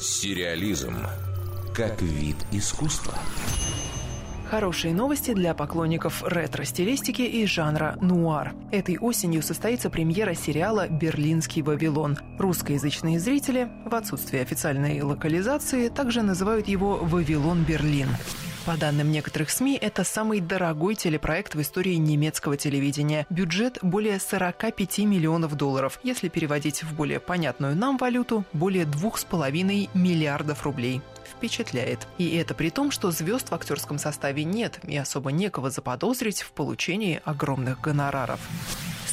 Сериализм как вид искусства. Хорошие новости для поклонников ретро-стилистики и жанра нуар. Этой осенью состоится премьера сериала «Берлинский Вавилон». Русскоязычные зрители, в отсутствие официальной локализации, также называют его «Вавилон Берлин». По данным некоторых СМИ, это самый дорогой телепроект в истории немецкого телевидения. Бюджет более 45 миллионов долларов. Если переводить в более понятную нам валюту, более 2,5 миллиардов рублей впечатляет. И это при том, что звезд в актерском составе нет и особо некого заподозрить в получении огромных гонораров.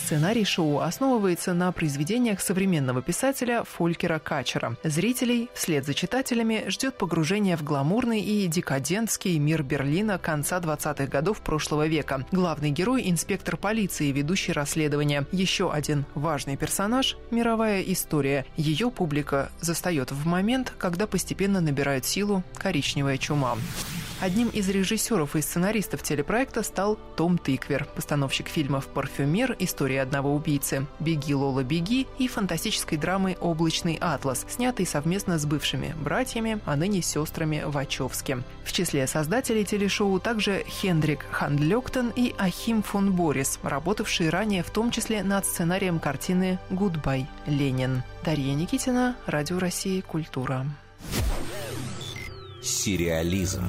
Сценарий шоу основывается на произведениях современного писателя Фолькера Качера. Зрителей вслед за читателями ждет погружение в гламурный и декадентский мир Берлина конца 20-х годов прошлого века. Главный герой – инспектор полиции, ведущий расследование. Еще один важный персонаж – мировая история. Ее публика застает в момент, когда постепенно набирает силу коричневая чума. Одним из режиссеров и сценаристов телепроекта стал Том Тыквер, постановщик фильмов «Парфюмер», «История одного убийцы», «Беги, Лола, беги» и фантастической драмы «Облачный атлас», снятой совместно с бывшими братьями, а ныне сестрами Вачовски. В числе создателей телешоу также Хендрик Хандлёгтен и Ахим фон Боррис, работавшие ранее в том числе над сценарием картины «Гудбай, Ленин». Дарья Никитина, Радио России «Культура». Сериализм.